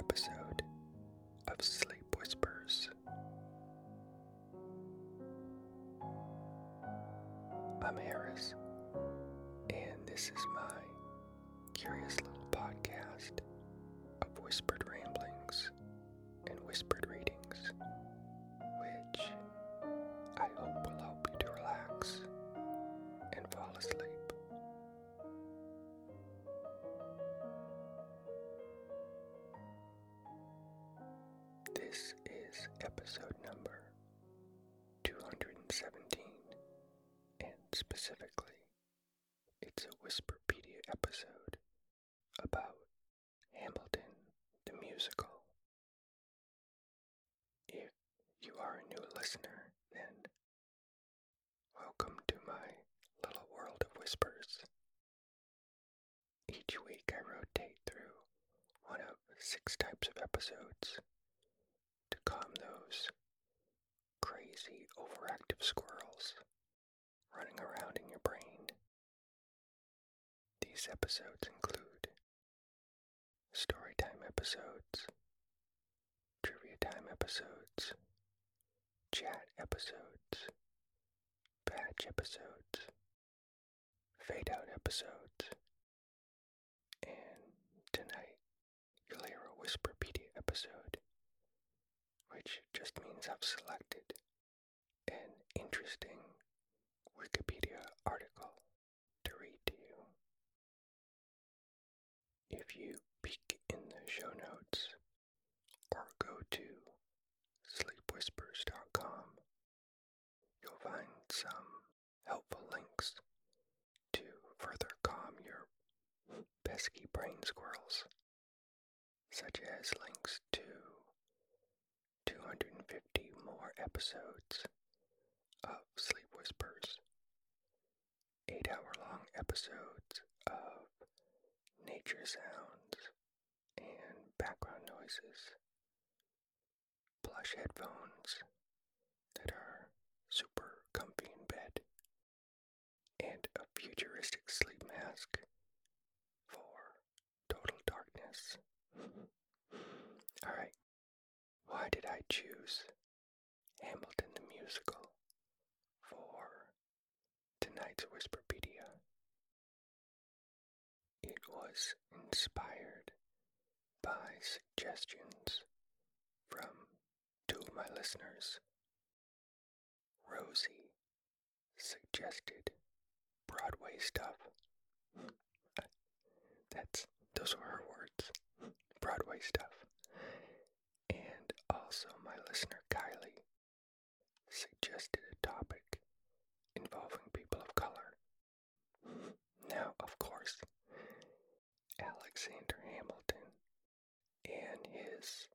episode specifically, it's a Whisperpedia episode about Hamilton the musical. If you are a new listener, then welcome to my little world of whispers. Each week I rotate through one of six types of episodes to calm those crazy, overactive squirrels running around in your brain. These episodes include storytime episodes, trivia time episodes, chat episodes, batch episodes, fade out episodes, and tonight you'll hear a Whisperpedia episode, which just means I've selected an interesting Wikipedia article to read to you. If you peek in the show notes or go to sleepwhispers.com, you'll find some helpful links to further calm your pesky brain squirrels, such as links to 250 more episodes of Sleep Whispers, 8 hour long episodes of nature sounds and background noises, plush headphones that are super comfy in bed, and a futuristic sleep mask for total darkness. Alright, why did I choose Hamilton the Musical for tonight's Whisperpedia? It was inspired by suggestions from two of my listeners. Rosie suggested Broadway stuff. That's those were her words. Broadway stuff. And also my listener Kylie suggested a topic involving people of color. Now, of course, Alexander Hamilton and his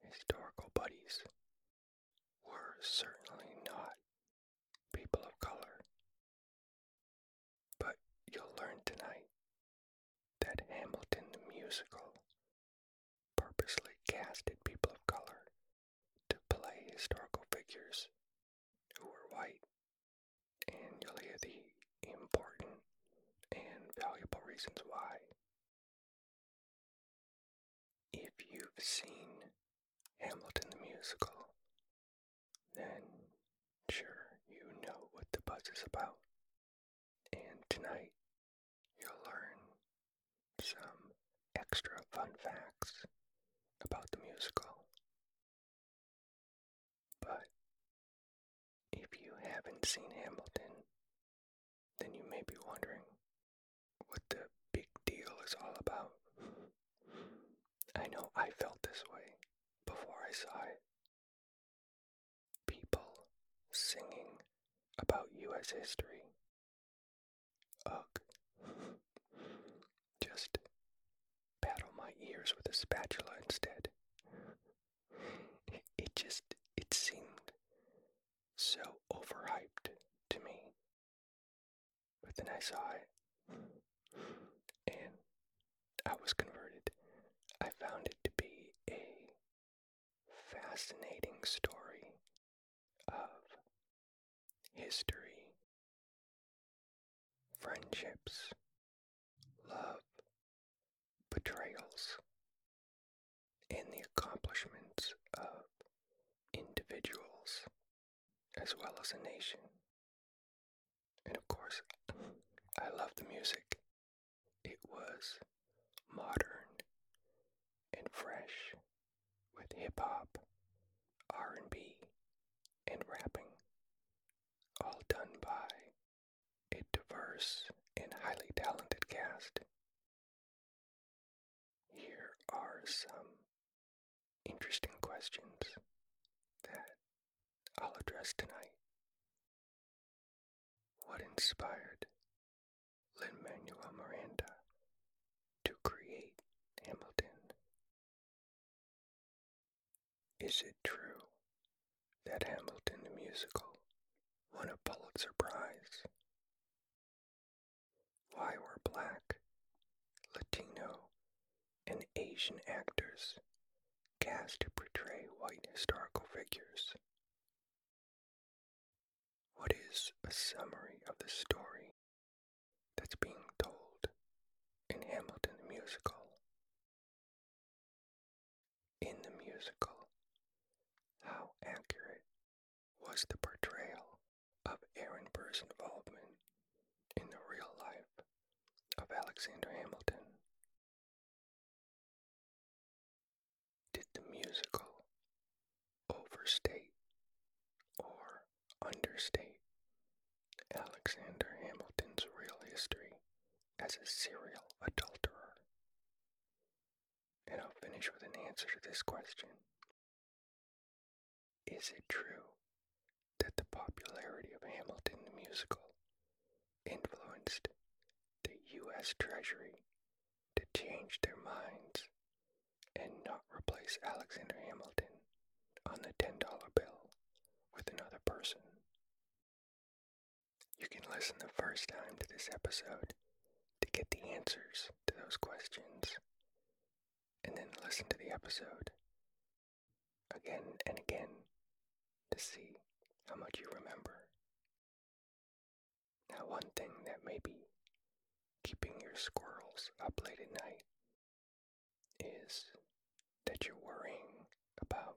historical buddies were certainly not people of color. But you'll learn tonight that Hamilton the musical purposely casted people of color to play historical figures who were white, and you'll hear the important and valuable reasons why. Seen Hamilton the musical, then sure you know what the buzz is about. And tonight you'll learn some extra fun facts about the musical. But if you haven't seen Hamilton, then you may be wondering what the big deal is all about. I know I felt this way before I saw it. People singing about U.S. history. Ugh. Just paddle my ears with a spatula instead. It just, it seemed so overhyped to me. But then I saw it, and I was converted. I found it to be a fascinating story of history, friendships, love, betrayals, and the accomplishments of individuals as well as a nation. And of course, I love the music. It was modern and fresh with hip hop, R&B, and rapping, all done by a diverse and highly talented cast. Here are some interesting questions that I'll address tonight. What inspired Lin Manuel Miranda to create Hamilton? Is it true that Hamilton the musical won a Pulitzer Prize? Why were black, Latino, and Asian actors cast to portray white historical figures? What is a summary of the story that's being told in Hamilton the musical? In the musical, how accurate was the portrayal of Aaron Burr's involvement in the real life of Alexander Hamilton? Did the musical overstate or understate Alexander Hamilton's real history as a serial adulterer? And I'll finish with an answer to this question. Is it true that the popularity of Hamilton the musical influenced the U.S. Treasury to change their minds and not replace Alexander Hamilton on the $10 bill with another person? You can listen the first time to this episode to get the answers to those questions, and then listen to the episode again and again to see how much you remember. Now, one thing that may be keeping your squirrels up late at night is that you're worrying about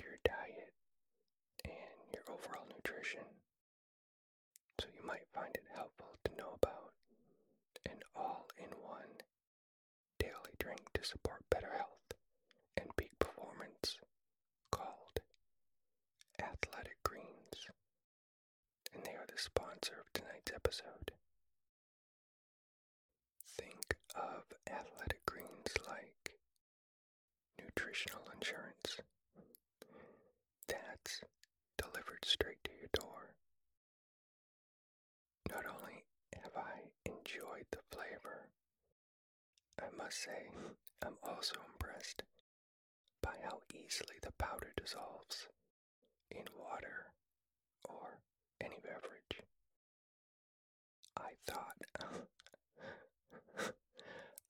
your diet and your overall nutrition. So, you might find it helpful to know about an all in one daily drink to support better health and peak performance called Athletic Greens, and they are the sponsor of tonight's episode. Think of Athletic Greens like nutritional insurance that's delivered straight to your door. Not only have I enjoyed the flavor, I must say I'm also impressed by how easily the powder dissolves in water or any beverage. I thought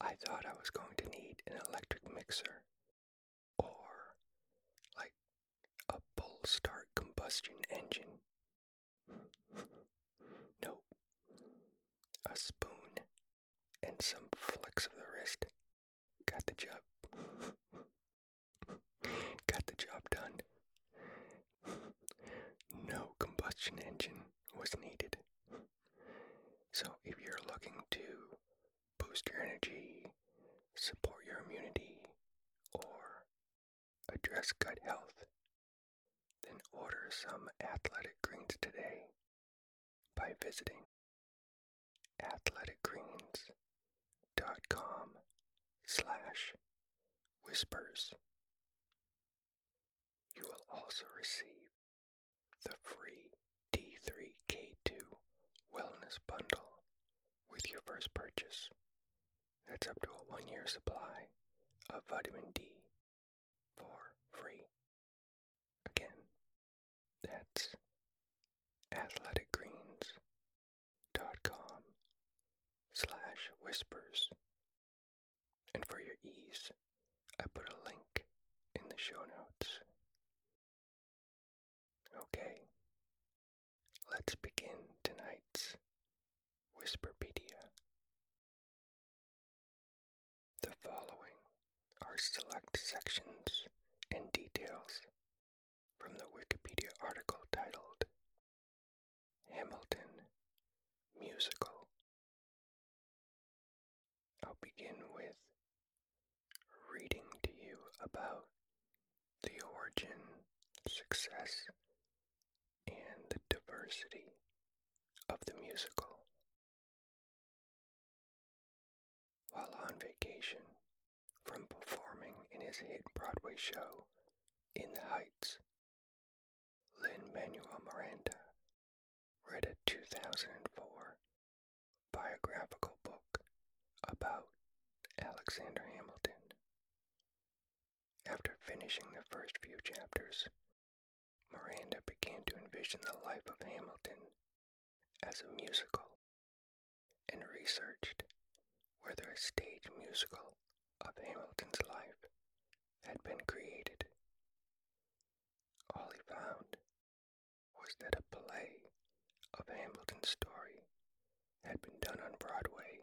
I thought I was going to need an electric mixer or like a bull start combustion engine. Nope. A spoon and some flicks of the wrist got the job got the job done. No combustion engine was needed. So if you're looking to boost your energy, support your immunity, or address gut health, then order some athletic greens today by visiting athleticgreens.com slash whispers. You will also receive the free D3K2 Wellness Bundle with your first purchase. That's up to a one year supply of vitamin D for free. Again, that's athleticgreens.com slash whispers. And for your ease, I put a link in the show notes. Okay, let's begin tonight's Whisperpedia. The following are select sections and details from the Wikipedia article titled Hamilton Musical. I'll begin with reading to you about the origin, success, and the diversity of the musical. While on vacation from performing in his hit Broadway show In the Heights, Lin Manuel Miranda read a 2004 biographical book about Alexander Hamilton. After finishing the first few chapters, Miranda began to envision the life of Hamilton as a musical and researched whether a stage musical of Hamilton's life had been created. All he found was that a play of Hamilton's story had been done on Broadway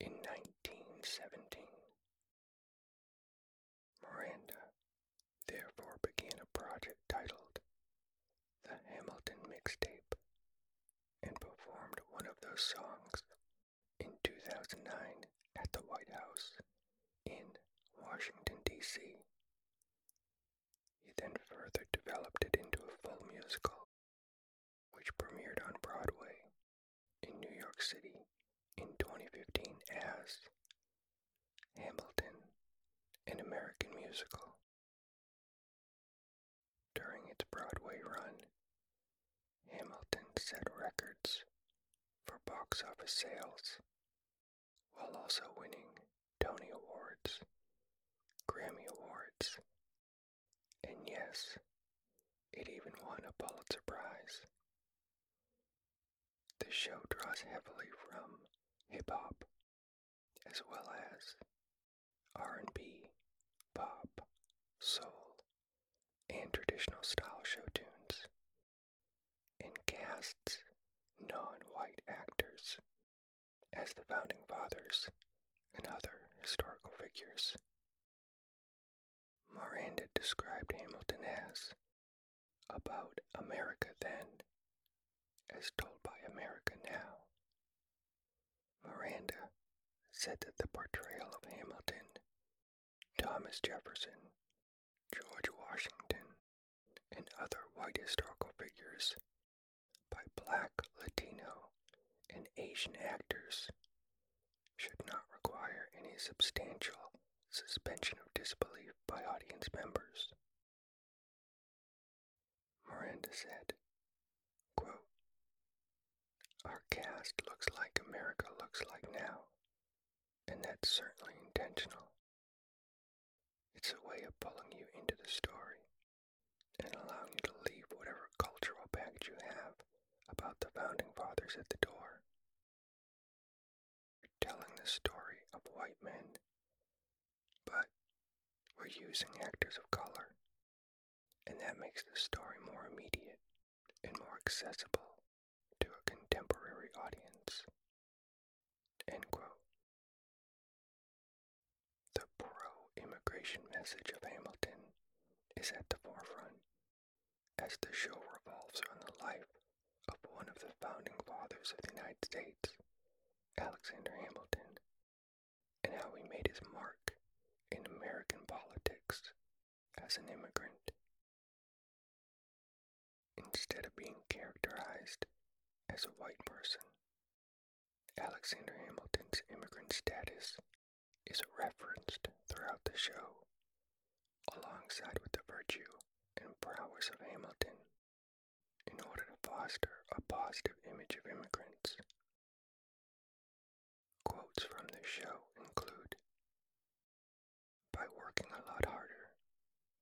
in 1917. Miranda therefore began a project titled The Hamilton Mixtape and performed one of those songs in 2009 at the White House in Washington, He then further developed it into a full musical, which premiered on Broadway in New York City in 2015 as Hamilton, an American Musical. During its Broadway run, Hamilton set records for box office sales while also winning Tony Awards, Grammy Awards, and yes, it even won a Pulitzer Prize. The show draws heavily from hip hop as well as R&B, pop, soul, and traditional style show tunes, and casts non-white actors as the founding fathers and other historical figures. Miranda described Hamilton as about America then, as told by America now. Miranda said that the portrayal of Hamilton, Thomas Jefferson, George Washington, and other white historical figures by black, Latino, and Asian actors should not require any substantial suspension of disbelief by audience members. Miranda said, quote, Our cast looks like America looks like now, and that's certainly intentional. It's a way of pulling you into the story and allowing you to leave whatever cultural baggage you have about the founding fathers at the door. We're telling the story of white men, using actors of color, and that makes the story more immediate and more accessible to a contemporary audience. End quote. The pro-immigration message of Hamilton is at the forefront as the show revolves around the life of one of the founding fathers of the United States, Alexander Hamilton, and how he made his mark American politics as an immigrant. Instead of being characterized as a white person, Alexander Hamilton's immigrant status is referenced throughout the show, alongside with the virtue and prowess of Hamilton in order to foster a positive image of immigrants. Quotes from the show By working a lot harder,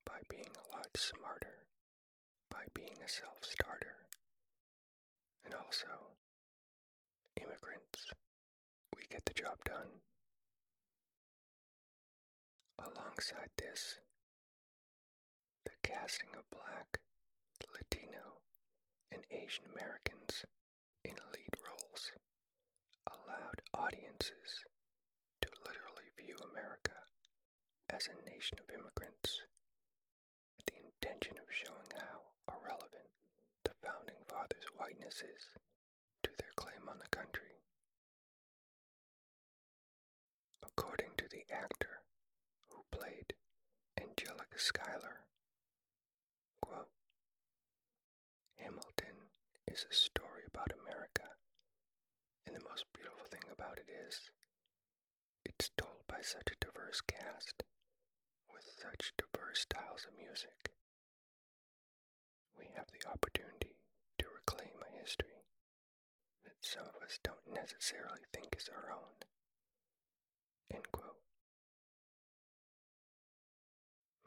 by being a lot smarter, by being a self starter, and also immigrants, we get the job done. Alongside this, the casting of black, Latino, and Asian Americans in lead roles allowed audiences to literally view America as a nation of immigrants with the intention of showing how irrelevant the Founding Fathers' whiteness is to their claim on the country. According to the actor who played Angelica Schuyler, quote, Hamilton is a story about America, and the most beautiful thing about it is it's told by such a diverse cast such diverse styles of music. We have the opportunity to reclaim a history that some of us don't necessarily think is our own. End quote.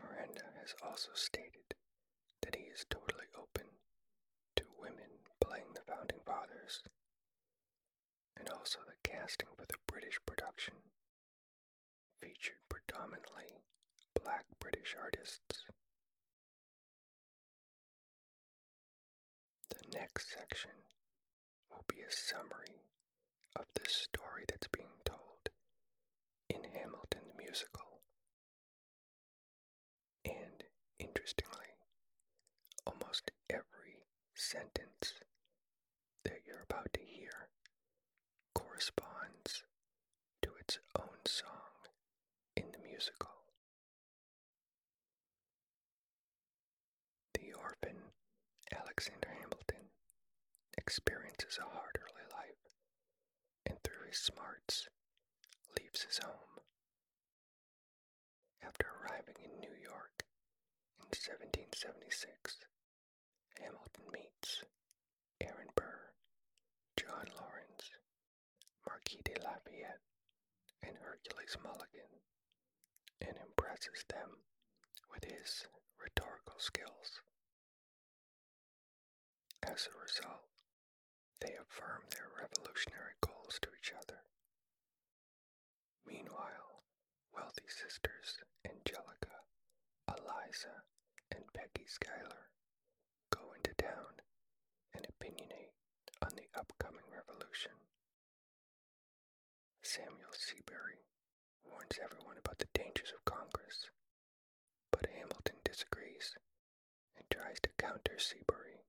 Miranda has also stated that he is totally open to women playing the Founding Fathers, and also the casting for the British production featured predominantly black British artists. The next section will be a summary of the story that's being told in Hamilton the musical. And interestingly, almost every sentence that you're about to hear corresponds to its own song in the musical. The orphan Alexander Hamilton experiences a hard early life and through his smarts leaves his home. After arriving in New York in 1776, Hamilton meets Aaron Burr, John Laurens, Marquis de Lafayette, and Hercules Mulligan, and impresses them with his rhetorical skills. As a result, they affirm their revolutionary goals to each other. Meanwhile, wealthy sisters Angelica, Eliza, and Peggy Schuyler go into town and opinionate on the upcoming revolution. Samuel Seabury warns everyone about the dangers of Congress, but Hamilton disagrees and tries to counter Seabury.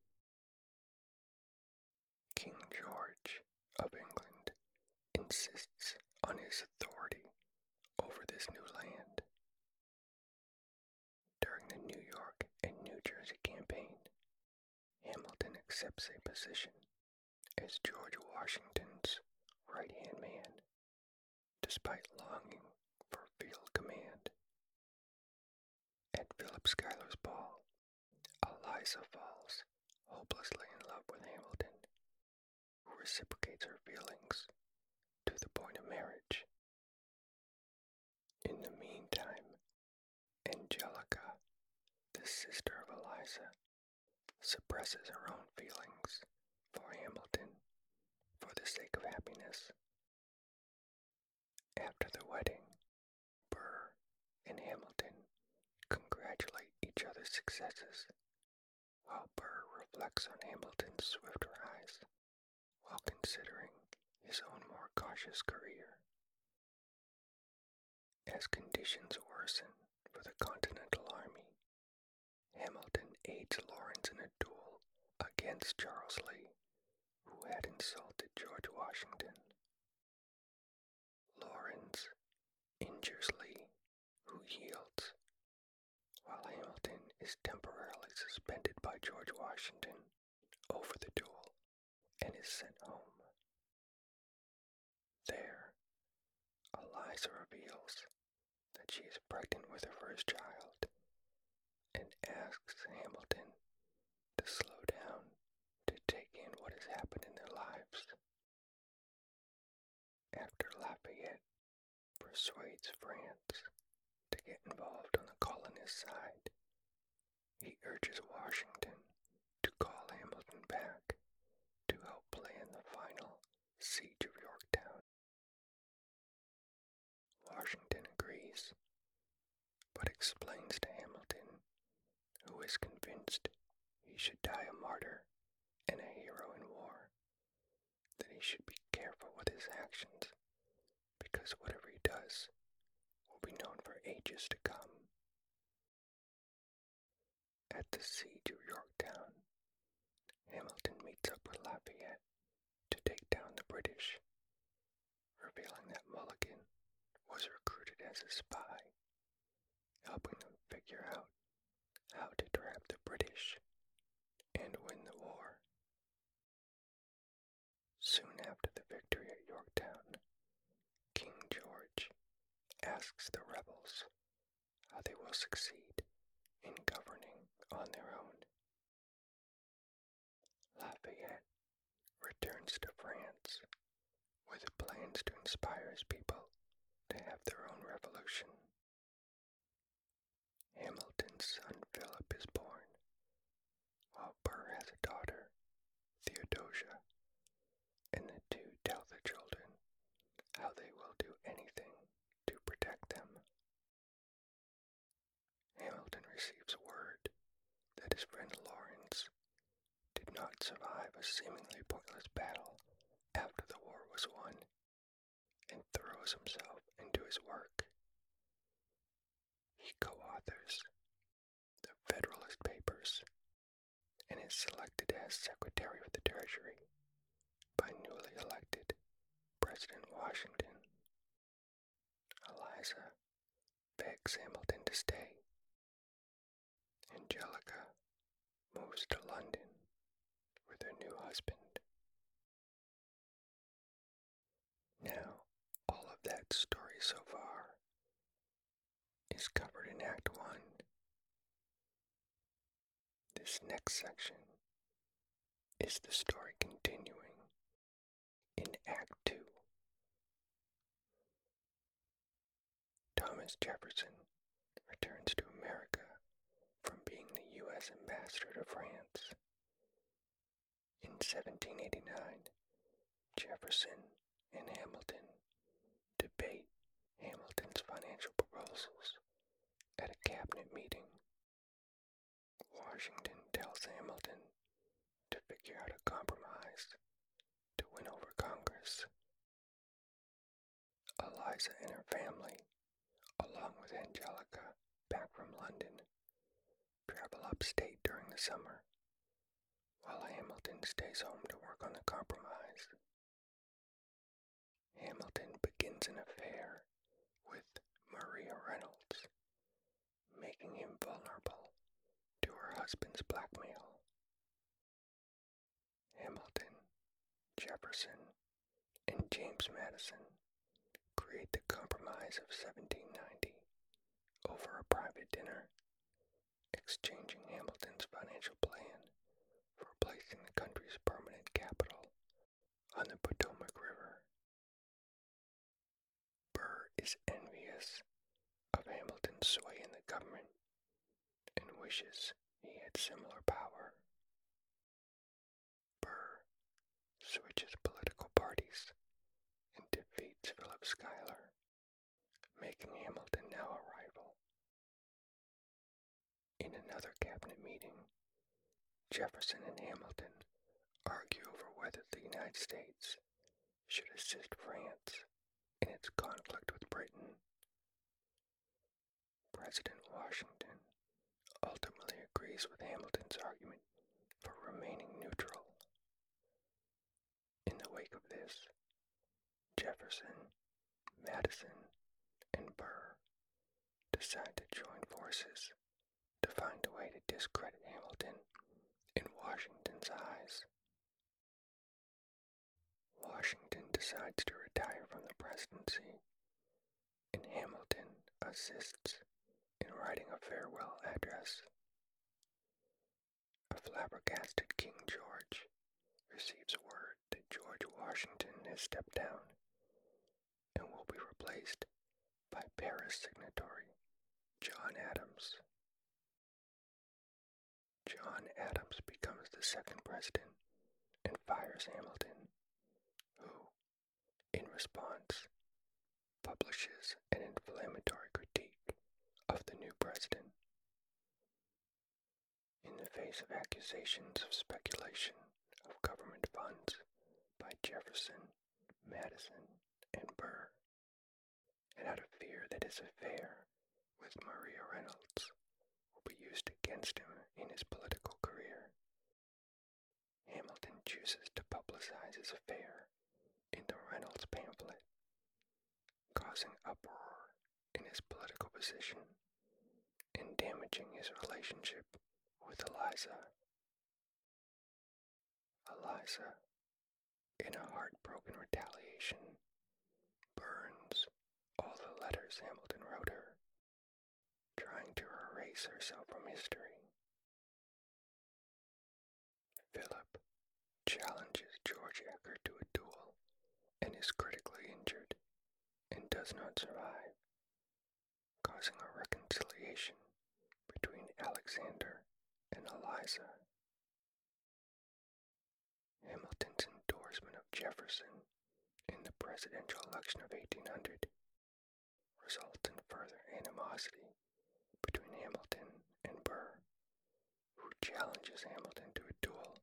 King George of England insists on his authority over this new land. During the New York and New Jersey campaign, Hamilton accepts a position as George Washington's right hand man, despite longing for field command. At Philip Schuyler's ball, Eliza falls hopelessly in love with Hamilton, reciprocates her feelings to the point of marriage. In the meantime, Angelica, the sister of Eliza, suppresses her own feelings for Hamilton for the sake of happiness. After the wedding, Burr and Hamilton congratulate each other's successes, while Burr reflects on Hamilton's swift rise while considering his own more cautious career. As conditions worsen for the Continental Army, Hamilton aids Laurens in a duel against Charles Lee, who had insulted George Washington. Laurens injures Lee, who yields, while Hamilton is temporarily suspended by George Washington over the duel is sent home. There, Eliza reveals that she is pregnant with her first child and asks Hamilton to slow down to take in what has happened in their lives. After Lafayette persuades France to get involved on the colonist side, he urges Washington to call Hamilton back to help plan the final siege of Yorktown. Washington agrees, but explains to Hamilton, who is convinced he should die a martyr and a hero in war, that he should be careful with his actions, because whatever he does will be known for ages to come. At the siege of Yorktown, Hamilton meets up with Lafayette take down the British, revealing that Mulligan was recruited as a spy, helping them figure out how to trap the British and win the war. Soon after the victory at Yorktown, King George asks the rebels how they will succeed in governing on their own. Lafayette returns to France with plans to inspire his people to have their own revolution. Hamilton's son Philip is born, while Burr has a daughter, Theodosia, and the two tell the children how they will do anything to protect them. Hamilton receives word that his friend not survive a seemingly pointless battle after the war was won and throws himself into his work. He co authors the Federalist Papers and is selected as Secretary of the Treasury by newly elected President Washington. Eliza begs Hamilton to stay. Angelica moves to London her new husband. Now, all of that story so far is covered in Act 1. This next section is the story continuing in Act 2. Thomas Jefferson returns to America from being the U.S. ambassador to France. In 1789, Jefferson and Hamilton debate Hamilton's financial proposals at a cabinet meeting. Washington tells Hamilton to figure out a compromise to win over Congress. Eliza and her family, along with Angelica, back from London, travel upstate during the summer, while Hamilton stays home to work on the compromise. Hamilton begins an affair with Maria Reynolds, making him vulnerable to her husband's blackmail. Hamilton, Jefferson, and James Madison create the Compromise of 1790 over a private dinner, exchanging Hamilton's financial plan placing the country's permanent capital on the Potomac River. Burr is envious of Hamilton's sway in the government and wishes he had similar power. Burr switches political parties and defeats Philip Schuyler, making Hamilton now a rival. In another cabinet meeting, Jefferson and Hamilton argue over whether the United States should assist France in its conflict with Britain. President Washington ultimately agrees with Hamilton's argument for remaining neutral. In the wake of this, Jefferson, Madison, and Burr decide to join forces to find a way to discredit Hamilton in Washington's eyes. Washington decides to retire from the presidency, and Hamilton assists in writing a farewell address. A flabbergasted King George receives word that George Washington has stepped down and will be replaced by Paris signatory John Adams. John Adams becomes the second president and fires Hamilton, who, in response, publishes an inflammatory critique of the new president. In the face of accusations of speculation of government funds by Jefferson, Madison, and Burr, and out of fear that his affair with Maria Reynolds will be used against him in his political career. Hamilton chooses to publicize his affair in the Reynolds pamphlet, causing uproar in his political position and damaging his relationship with Eliza. Eliza, in a heartbroken retaliation, burns all the letters Hamilton wrote her, trying to erase herself from history. Philip challenges George Eacker to a duel and is critically injured and does not survive, causing a reconciliation between Alexander and Eliza. Hamilton's endorsement of Jefferson in the presidential election of 1800 results in further animosity between Hamilton and Burr, who challenges Hamilton to a duel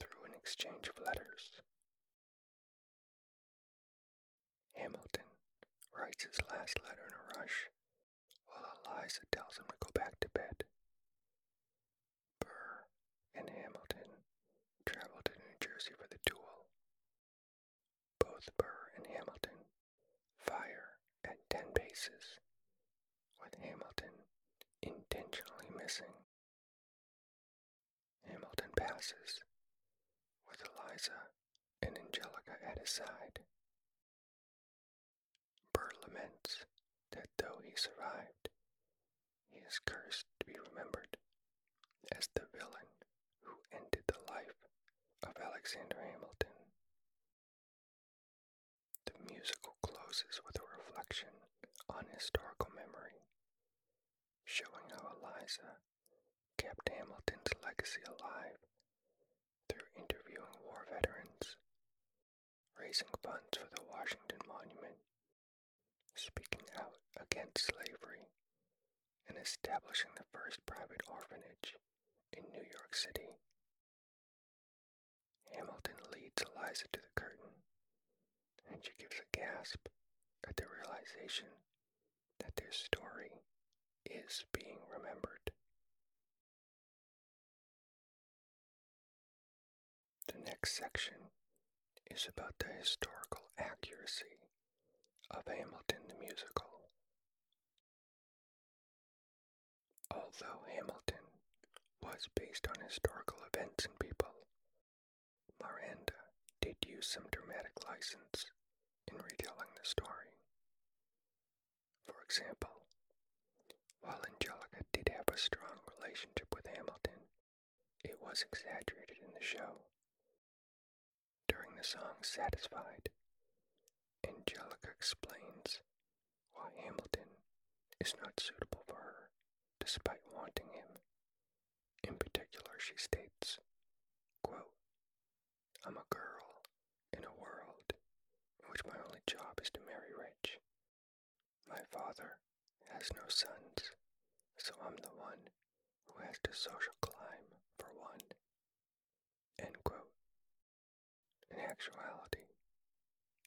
through an exchange of letters. Hamilton writes his last letter in a rush, while Eliza tells him to go back to bed. Burr and Hamilton travel to New Jersey for the duel. Both Burr and Hamilton fire at 10 paces, with Hamilton intentionally missing. Hamilton passes, and Angelica at his side. Burr laments that though he survived, he is cursed to be remembered as the villain who ended the life of Alexander Hamilton. The musical closes with a reflection on historical memory, showing how Eliza kept Hamilton's legacy alive through interviewing war veterans, raising funds for the Washington Monument, speaking out against slavery, and establishing the first private orphanage in New York City. Hamilton leads Eliza to the curtain, and she gives a gasp at the realization that their story is being remembered. The next section is about the historical accuracy of Hamilton the musical. Although Hamilton was based on historical events and people, Miranda did use some dramatic license in retelling the story. For example, while Angelica did have a strong relationship with Hamilton, it was exaggerated in the show. The song Satisfied, Angelica explains why Hamilton is not suitable for her despite wanting him. In particular, she states, quote, I'm a girl in a world in which my only job is to marry rich. My father has no sons, so I'm the one who has to social climb for one. End quote. In actuality,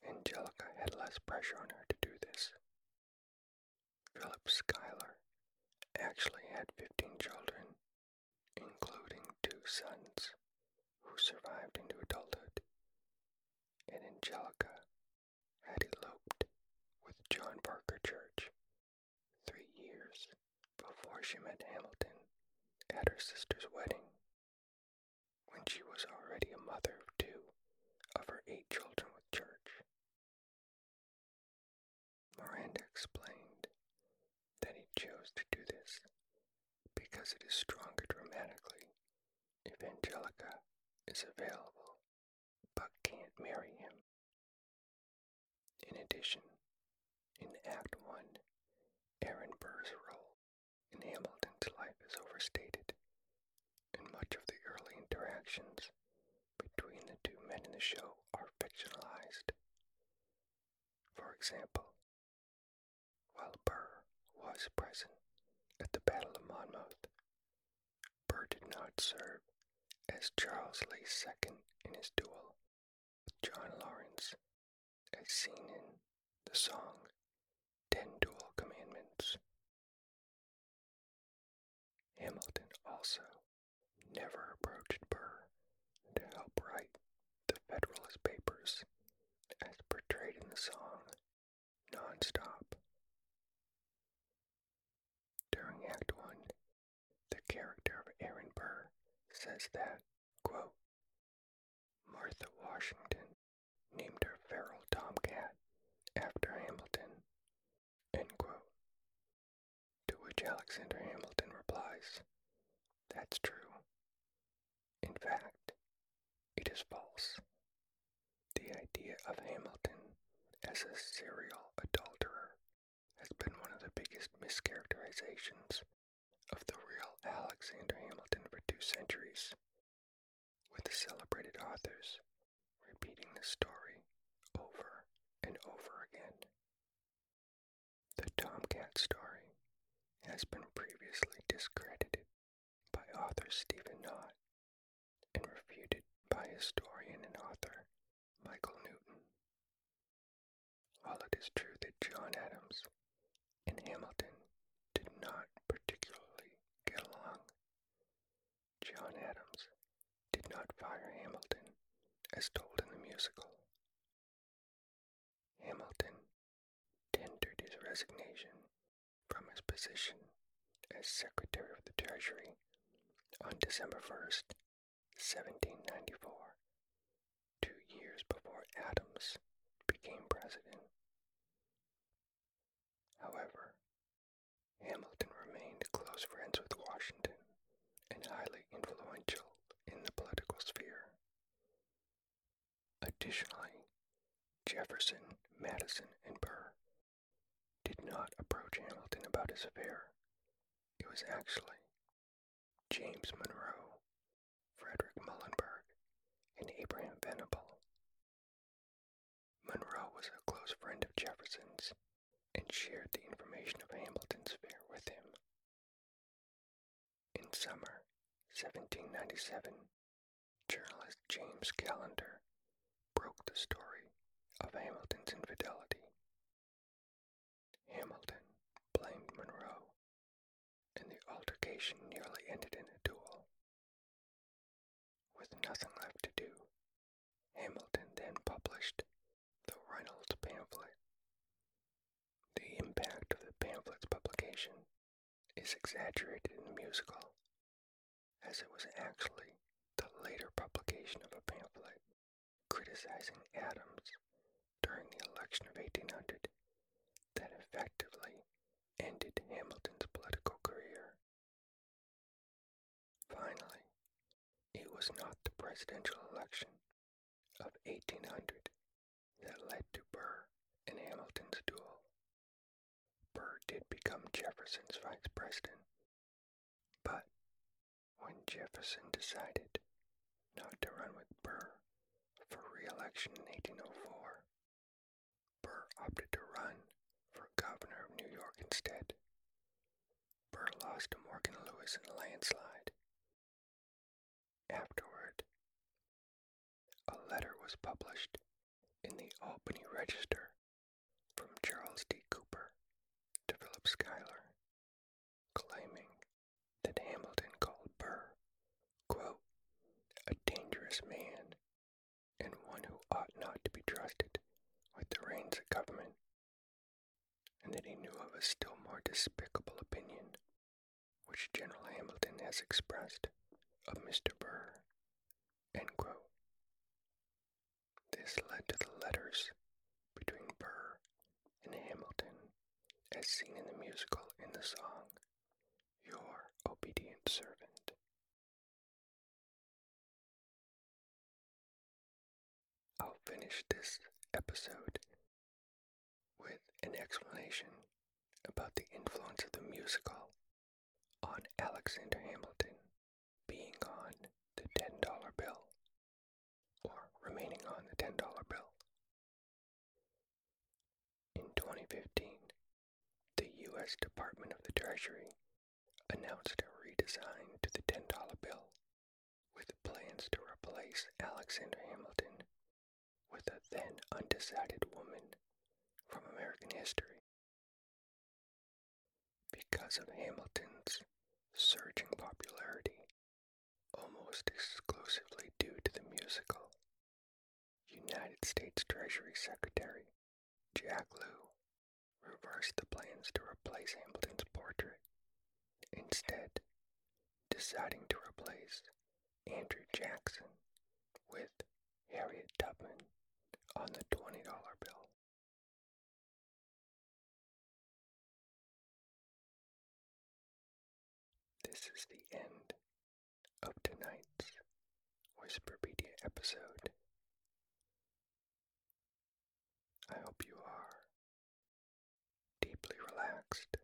Angelica had less pressure on her to do this. Philip Schuyler actually had 15 children, including two sons who survived into adulthood, and Angelica had eloped with John Parker Church three years before she met Hamilton at her sister's wedding, when she was already a mother of two eight children with Church. Miranda explained that he chose to do this because it is stronger dramatically if Angelica is available but can't marry him. In addition, in Act 1, Aaron Burr's role in Hamilton's life is overstated, and much of the early interactions between the two men in the show fictionalized. For example, while Burr was present at the Battle of Monmouth, Burr did not serve as Charles Lee's second in his duel with John Laurens, as seen in the song Ten Duel Commandments. Hamilton also never approached Burr to help write the Federalist the song nonstop. During Act One, the character of Aaron Burr says that, quote, Martha Washington named her feral tomcat after Hamilton, end quote. To which Alexander Hamilton replies, That's true. In fact, it is false. The idea of Hamilton as a serial adulterer has been one of the biggest mischaracterizations of the real Alexander Hamilton for two centuries, with the celebrated authors repeating the story over and over again. The Tomcat story has been previously discredited by author Stephen Knott and refuted by historian and author Michael Newton. While it is true that John Adams and Hamilton did not particularly get along, John Adams did not fire Hamilton as told in the musical. Hamilton tendered his resignation from his position as Secretary of the Treasury on December 1st, 1794, two years before Adams became president. However, Hamilton remained close friends with Washington and highly influential in the political sphere. Additionally, Jefferson, Madison, and Burr did not approach Hamilton about his affair. It was actually James Monroe, Frederick Muhlenberg, and Abraham Venable. Monroe was a close friend of Jefferson's and shared the information of Hamilton's affair with him. In summer 1797, journalist James Callender broke the story of Hamilton's infidelity. Hamilton blamed Monroe, and the altercation nearly ended in a duel. With nothing left to do, Hamilton then published the Reynolds pamphlet. The impact of the pamphlet's publication is exaggerated in the musical, as it was actually the later publication of a pamphlet criticizing Adams during the election of 1800 that effectively ended Hamilton's political career. Finally, it was not the presidential election of 1800 that led to Burr and Hamilton's duel. Did become Jefferson's vice president, but when Jefferson decided not to run with Burr for re-election in 1804, Burr opted to run for governor of New York instead. Burr lost to Morgan Lewis in a landslide. Afterward, a letter was published in the Albany Register from Charles D. Cooper Philip Schuyler, claiming that Hamilton called Burr, quote, a dangerous man and one who ought not to be trusted with the reins of government, and that he knew of a still more despicable opinion which General Hamilton has expressed of Mr. Burr. This led to the letters between Burr and Hamilton as seen in the musical in the song Your Obedient Servant. I'll finish this episode with an explanation about the influence of the musical on Alexander Hamilton being on the $10 bill or remaining on the $10 bill. In 2015, the U.S. Department of the Treasury announced a redesign to the $10 bill with plans to replace Alexander Hamilton with a then undecided woman from American history. Because of Hamilton's surging popularity, almost exclusively due to the musical, United States Treasury Secretary Jack Lew reversed the plans to replace Hamilton's portrait, instead, deciding to replace Andrew Jackson with Harriet Tubman on the $20 bill. This is the end of tonight's Whisperpedia episode. I hope you are deeply relaxed